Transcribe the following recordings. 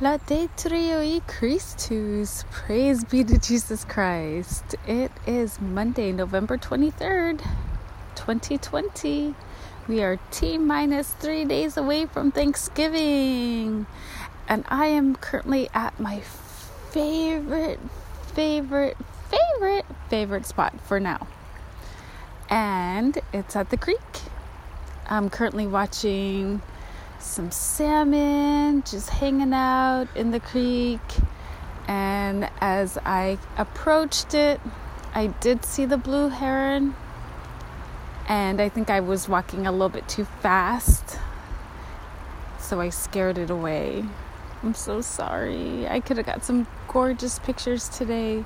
Laudetur Christus. Praise be to Jesus Christ. It is Monday, November 23rd, 2020. We are T minus three days away from Thanksgiving. And I am currently at my favorite, favorite, favorite, favorite spot for now. And it's at the creek. I'm currently watching some salmon just hanging out in the creek. And as I approached it, I did see the blue heron. And I think I was walking a little bit too fast. So I scared it away. I'm so sorry. I could have got some gorgeous pictures today.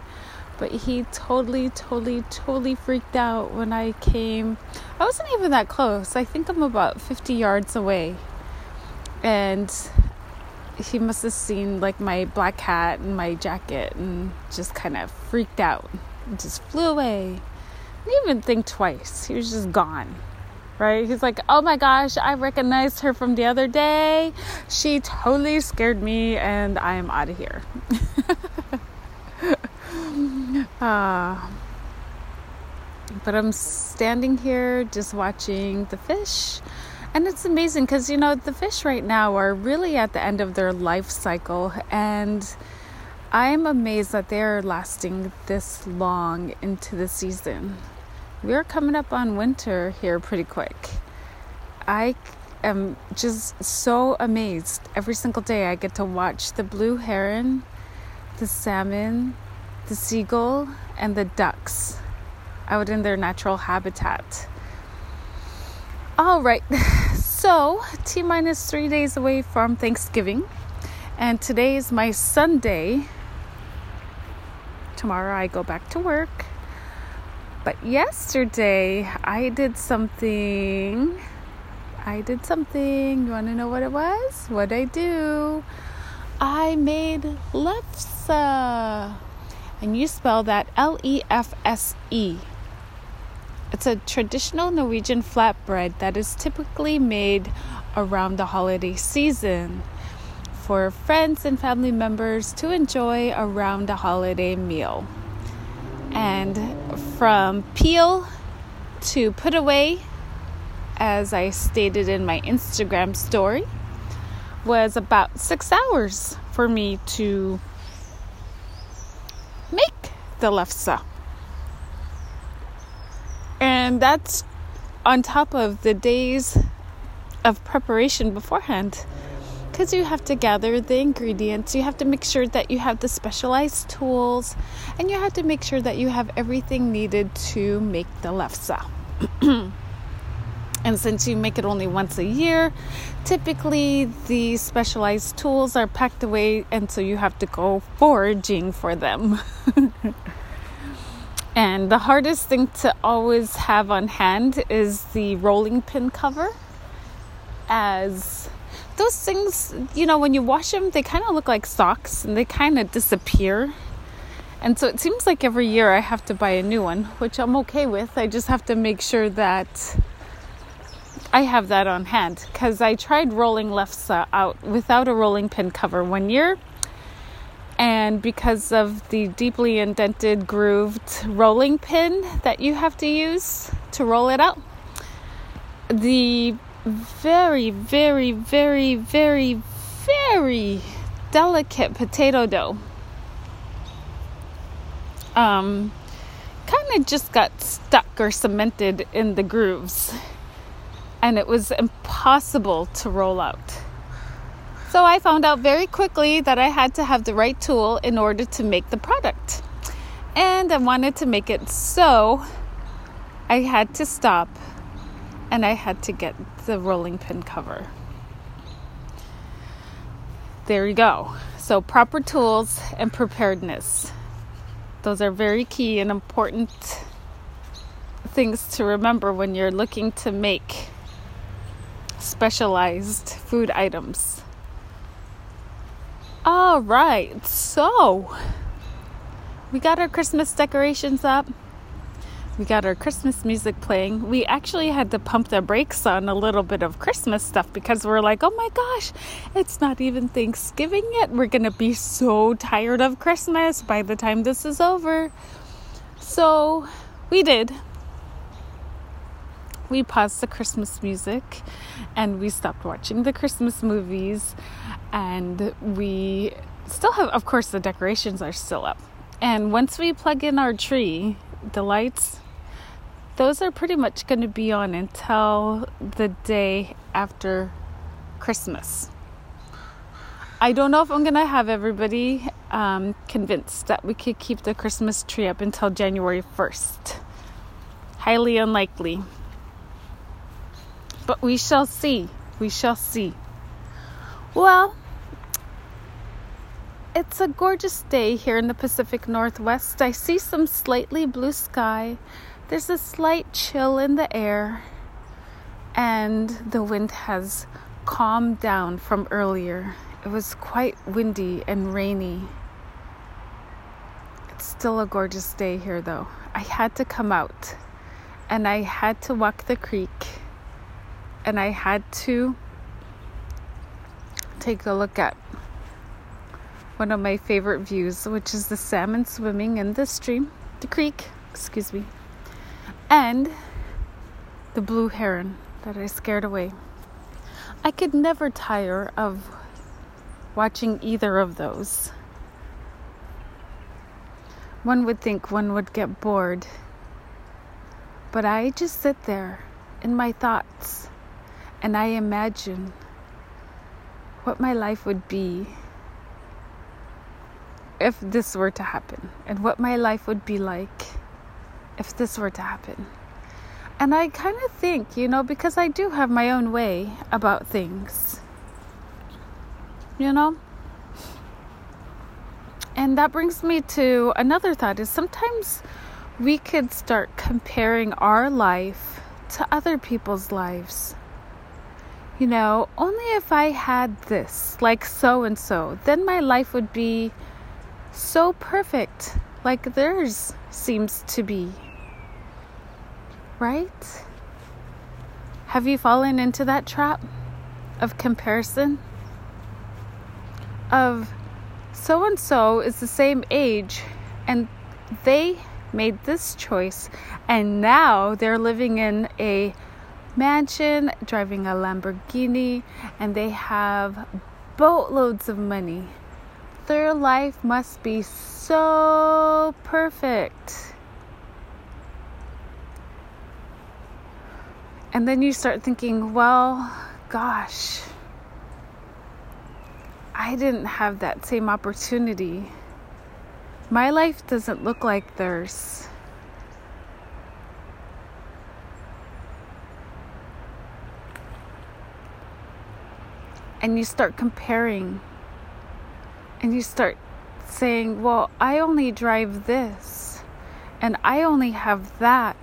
But he totally, totally, totally freaked out when I came. I wasn't even that close. I think I'm about 50 yards away and he must have seen like my black hat and my jacket and just kind of freaked out and just flew away. Didn't even think twice. He was just gone. Right? He's like, oh my gosh, I recognized her from the other day. She totally scared me, and I am out of here. uh, but I'm standing here just watching the fish and it's amazing because, you know, the fish right now are really at the end of their life cycle. And I'm amazed that they're lasting this long into the season. We're coming up on winter here pretty quick. I am just so amazed. Every single day I get to watch the blue heron, the salmon, the seagull, and the ducks out in their natural habitat. All right. So, T minus three days away from Thanksgiving, and today is my Sunday. Tomorrow I go back to work. But yesterday I did something. I did something. You want to know what it was? What I do? I made lefse. And you spell that L E F S E. It's a traditional Norwegian flatbread that is typically made around the holiday season for friends and family members to enjoy around a holiday meal. And from peel to put away, as I stated in my Instagram story, was about six hours for me to make the lefse. That's on top of the days of preparation beforehand. Because you have to gather the ingredients, you have to make sure that you have the specialized tools, and you have to make sure that you have everything needed to make the lefse. and since you make it only once a year, typically the specialized tools are packed away, and so you have to go foraging for them. And the hardest thing to always have on hand is the rolling pin cover. As those things, you know, when you wash them, they kind of look like socks and they kind of disappear. And so it seems like every year I have to buy a new one, which I'm okay with. I just have to make sure that I have that on hand because I tried rolling lefse out without a rolling pin cover one year and because of the deeply indented grooved rolling pin that you have to use to roll it out, the very, very, very, very, very delicate potato dough um, kind of just got stuck or cemented in the grooves, and it was impossible to roll out. So I found out very quickly that I had to have the right tool in order to make the product. And I wanted to make it so I had to stop and I had to get the rolling pin cover. There you go. So, proper tools and preparedness. Those are very key and important things to remember when you're looking to make specialized food items. All right, so we got our Christmas decorations up. we got our Christmas music playing. We actually had to pump the brakes on a little bit of Christmas stuff because we're like, oh my gosh, it's not even Thanksgiving yet. We're going to be so tired of Christmas by the time this is over. So we did. We paused the Christmas music and we stopped watching the Christmas movies. And we still have, of course, the decorations are still up. And once we plug in our tree, the lights those are pretty much going to be on until the day after Christmas. I don't know if I'm going to have everybody um, convinced that we could keep the Christmas tree up until January 1st. Highly unlikely. But we shall see. We shall see. Well, it's a gorgeous day here in the Pacific Northwest. I see some slightly blue sky there's a slight chill in the air, and the wind has calmed down from earlier. It was quite windy and rainy. It's still a gorgeous day here, though. I had to come out and I had to walk the creek and I had to take a look at one of my favorite views, which is the salmon swimming in the stream, the creek, excuse me and the blue heron that I scared away. I could never tire of watching either of those. One would think one would get bored, but I just sit there in my thoughts and I imagine what my life would be if this were to happen and what my life would be like if this were to happen. And I kind of think, you know, because I do have my own way about things, you know? And that brings me to another thought is sometimes we could start comparing our life to other people's lives. You know, only if I had this, like so and so, then my life would be so perfect, like theirs seems to be right? Have you fallen into that trap of comparison? Of so and so is the same age and they made this choice and now they're living in a mansion, driving a Lamborghini, and they have boatloads of money. Their life must be so perfect. And then you start thinking, well, gosh, I didn't have that same opportunity. My life doesn't look like theirs. And you start comparing and you start saying, Well, I only drive this and I only have that.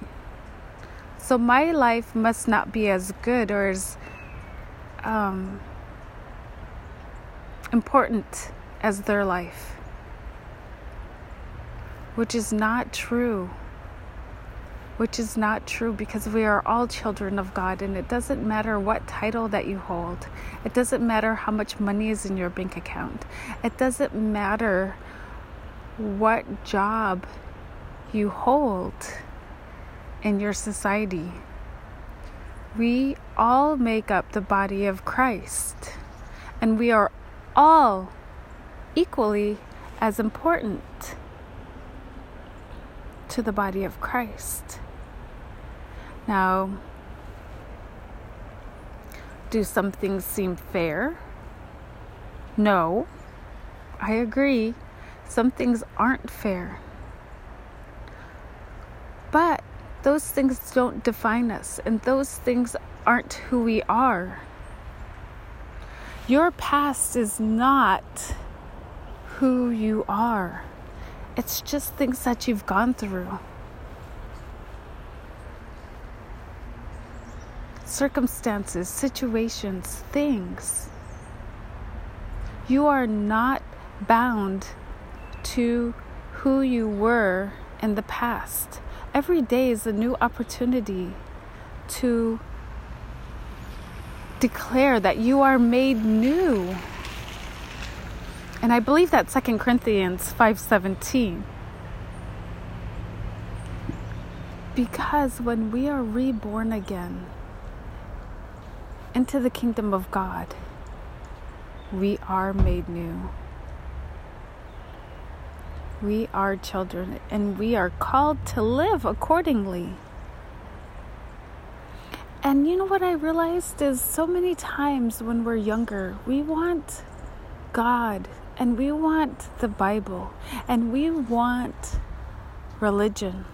So my life must not be as good or as um, important as their life, which is not true. Which is not true because we are all children of God, and it doesn't matter what title that you hold. It doesn't matter how much money is in your bank account. It doesn't matter what job you hold in your society. We all make up the body of Christ, and we are all equally as important to the body of Christ. Now, do some things seem fair? No, I agree. Some things aren't fair. But those things don't define us, and those things aren't who we are. Your past is not who you are, it's just things that you've gone through. Circumstances, situations, things. You are not bound to who you were in the past Every day is a new opportunity to declare that you are made new. And I believe that 2 Corinthians 5:17 because when we are reborn again into the kingdom of God, we are made new. We are children and we are called to live accordingly. And you know what I realized is so many times when we're younger, we want God and we want the Bible and we want religion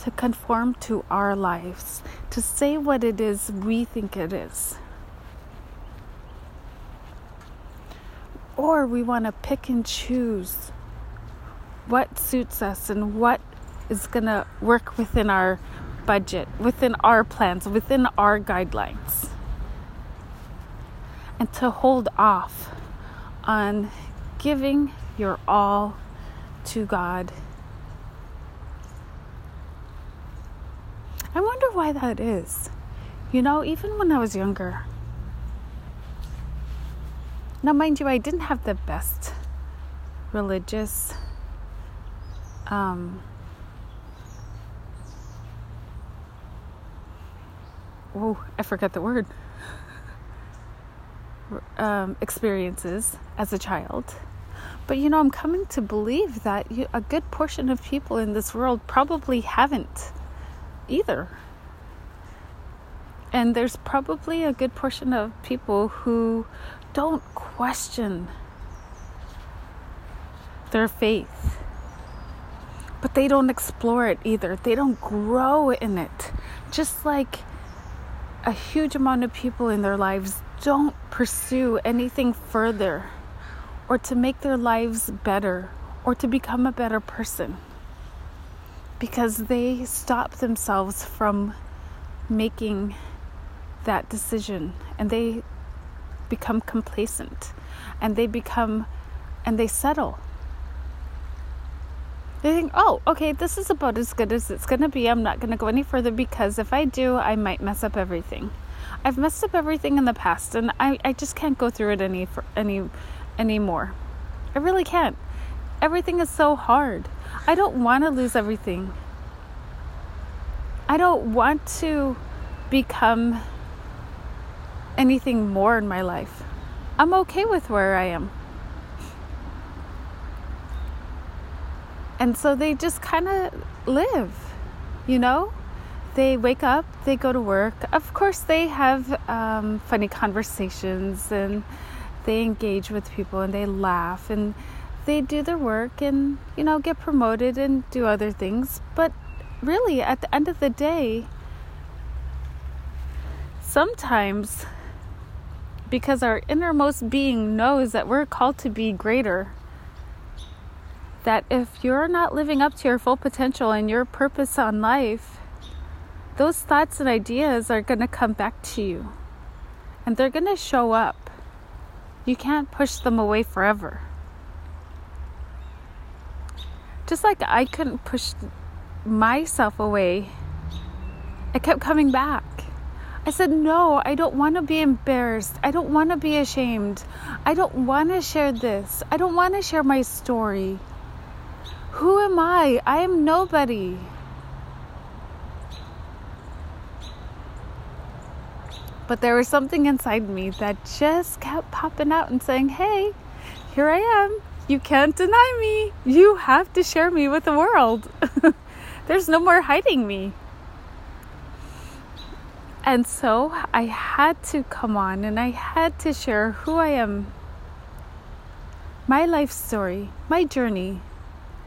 to conform to our lives, to say what it is we think it is. Or we want to pick and choose what suits us and what is going to work within our budget, within our plans, within our guidelines. And to hold off on giving your all to God. I wonder why that is. You know, even when I was younger, now, mind you, I didn't have the best religious um, oh, I forgot the word. Um, experiences as a child. But you know, I'm coming to believe that you, a good portion of people in this world probably haven't either. And there's probably a good portion of people who don't question their faith but they don't explore it either. They don't grow in it. Just like a huge amount of people in their lives don't pursue anything further or to make their lives better or to become a better person because they stop themselves from making that decision and they become complacent and they become and they settle they think, oh, okay, this is about as good as it's going to be. I'm not going to go any further because if I do, I might mess up everything. I've messed up everything in the past and I, I just can't go through it any any anymore. I really can't. Everything is so hard. I don't want to lose everything. I don't want to become anything more in my life. I'm okay with where I am. And so they just kind of live, you know? They wake up, they go to work. Of course, they have um, funny conversations and they engage with people and they laugh and they do their work and, you know, get promoted and do other things. But really, at the end of the day, sometimes because our innermost being knows that we're called to be greater that if you're not living up to your full potential and your purpose on life, those thoughts and ideas are going to come back to you and they're going to show up. You can't push them away forever. Just like I couldn't push myself away, I kept coming back. I said, No, I don't want to be embarrassed. I don't want to be ashamed. I don't want to share this. I don't want to share my story. Who am I? I am nobody. But there was something inside me that just kept popping out and saying, Hey, here I am. You can't deny me. You have to share me with the world. There's no more hiding me. And so I had to come on and I had to share who I am, my life story, my journey,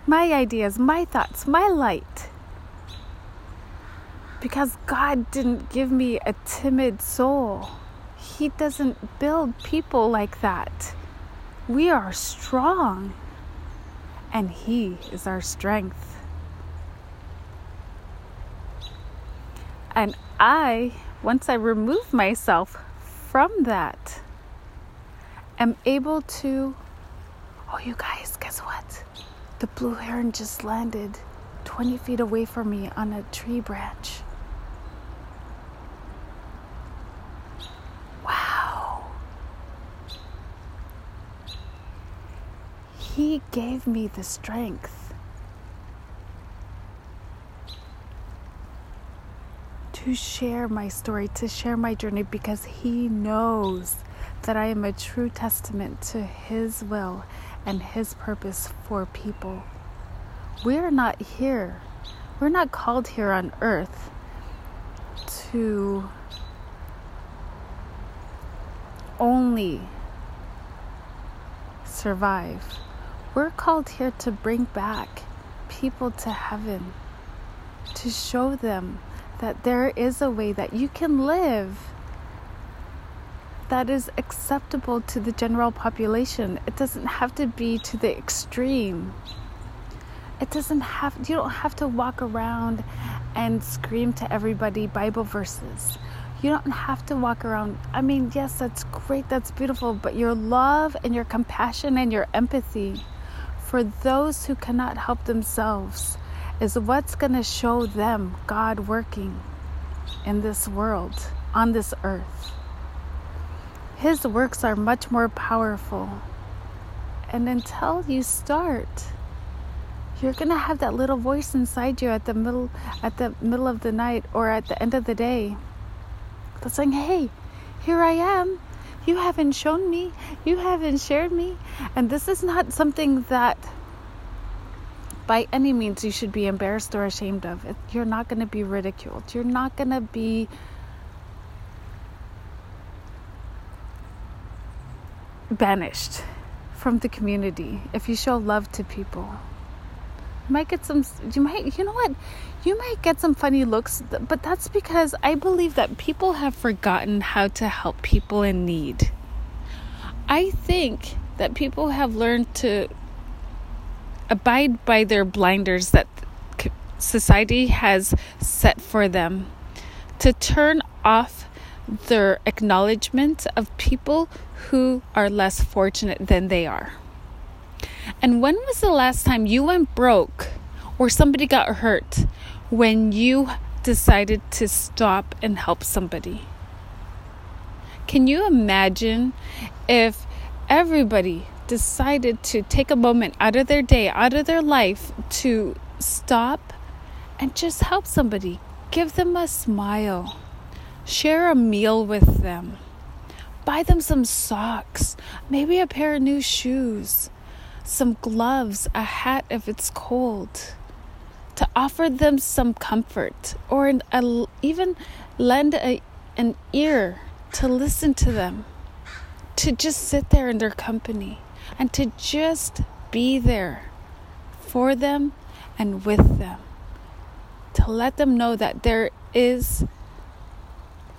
my ideas, my thoughts, my light. Because God didn't give me a timid soul. He doesn't build people like that. We are strong, and He is our strength. And I, once I remove myself from that, am able to. Oh, you guys, guess what? The blue heron just landed 20 feet away from me on a tree branch. Wow. He gave me the strength to share my story, to share my journey, because He knows that I am a true testament to His will and His purpose for people. We're not here, we're not called here on earth to only survive. We're called here to bring back people to heaven, to show them that there is a way that you can live that is acceptable to the general population. It doesn't have to be to the extreme. It doesn't have, you don't have to walk around and scream to everybody Bible verses. You don't have to walk around. I mean, yes, that's great, that's beautiful, but your love and your compassion and your empathy for those who cannot help themselves is what's going to show them God working in this world, on this earth. His works are much more powerful. And until you start, you're going to have that little voice inside you at the middle at the middle of the night or at the end of the day that's saying, "Hey, here I am. You haven't shown me. You haven't shared me." And this is not something that by any means you should be embarrassed or ashamed of. You're not going to be ridiculed. You're not going to be banished from the community if you show love to people. You might get some, you might, you know what? You might get some funny looks, but that's because I believe that people have forgotten how to help people in need. I think that people have learned to abide by their blinders that society has set for them, to turn off their acknowledgement of people who are less fortunate than they are. And when was the last time you went broke or somebody got hurt when you decided to stop and help somebody? Can you imagine if everybody decided to take a moment out of their day, out of their life to stop and just help somebody? Give them a smile Share a meal with them. Buy them some socks, maybe a pair of new shoes, some gloves, a hat if it's cold. To offer them some comfort or an, a, even lend a, an ear to listen to them. To just sit there in their company and to just be there for them and with them. To let them know that there is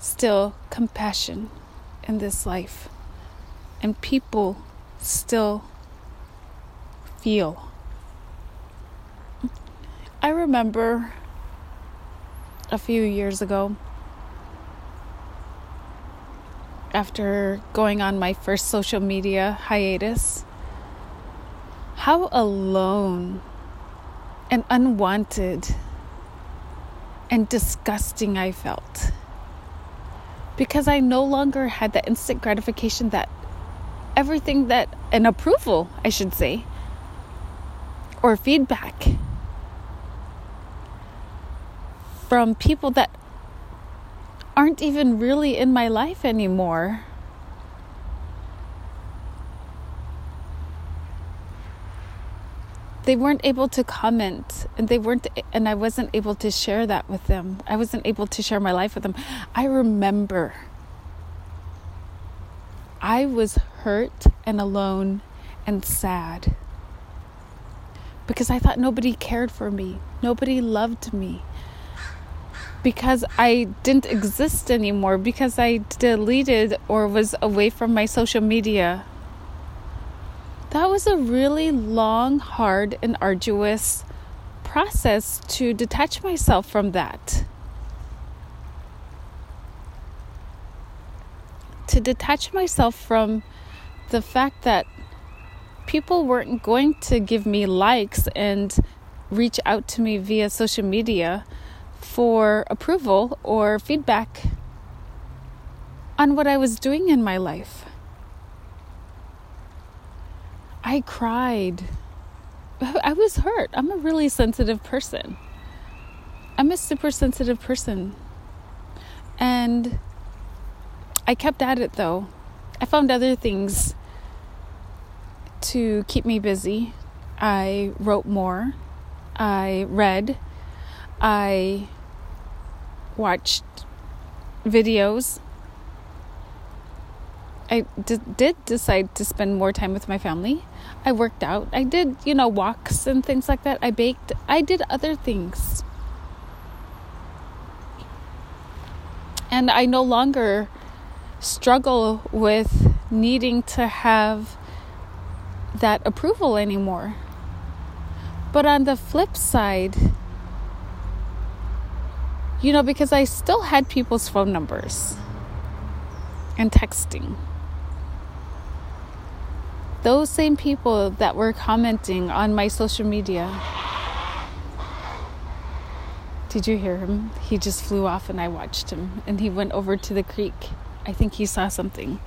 still compassion in this life, and people still feel. I remember a few years ago, after going on my first social media hiatus, how alone and unwanted and disgusting I felt because I no longer had that instant gratification that everything that an approval, I should say, or feedback from people that aren't even really in my life anymore. They weren't able to comment and they weren't and I wasn't able to share that with them. I wasn't able to share my life with them. I remember I was hurt and alone and sad because I thought nobody cared for me. Nobody loved me. Because I didn't exist anymore, because I deleted or was away from my social media that was a really long, hard, and arduous process to detach myself from that. To detach myself from the fact that people weren't going to give me likes and reach out to me via social media for approval or feedback on what I was doing in my life. I cried. I was hurt. I'm a really sensitive person. I'm a super sensitive person. And I kept at it though. I found other things to keep me busy. I wrote more. I read. I watched videos. I d- did decide to spend more time with my family. I worked out. I did, you know, walks and things like that. I baked. I did other things. And I no longer struggle with needing to have that approval anymore. But on the flip side, you know, because I still had people's phone numbers and texting. Those same people that were commenting on my social media. Did you hear him? He just flew off and I watched him and he went over to the creek. I think he saw something.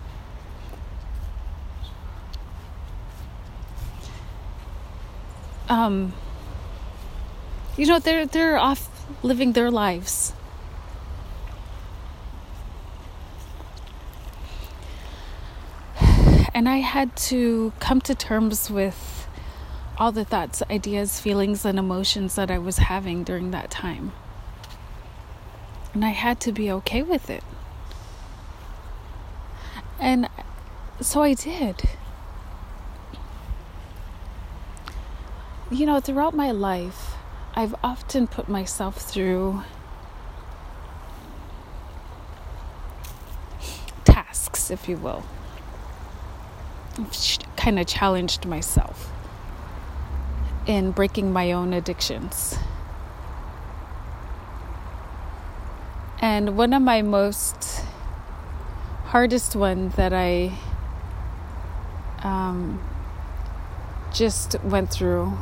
Um, you know, they're they're off living their lives. And I had to come to terms with all the thoughts, ideas, feelings, and emotions that I was having during that time. And I had to be okay with it. And so I did. You know, throughout my life, I've often put myself through tasks, if you will. Kind of challenged myself in breaking my own addictions. And one of my most hardest one that I um, just went through,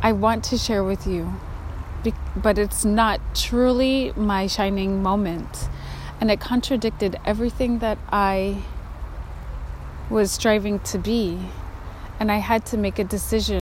I want to share with you, but it's not truly my shining moment. And it contradicted everything that I was striving to be. And I had to make a decision.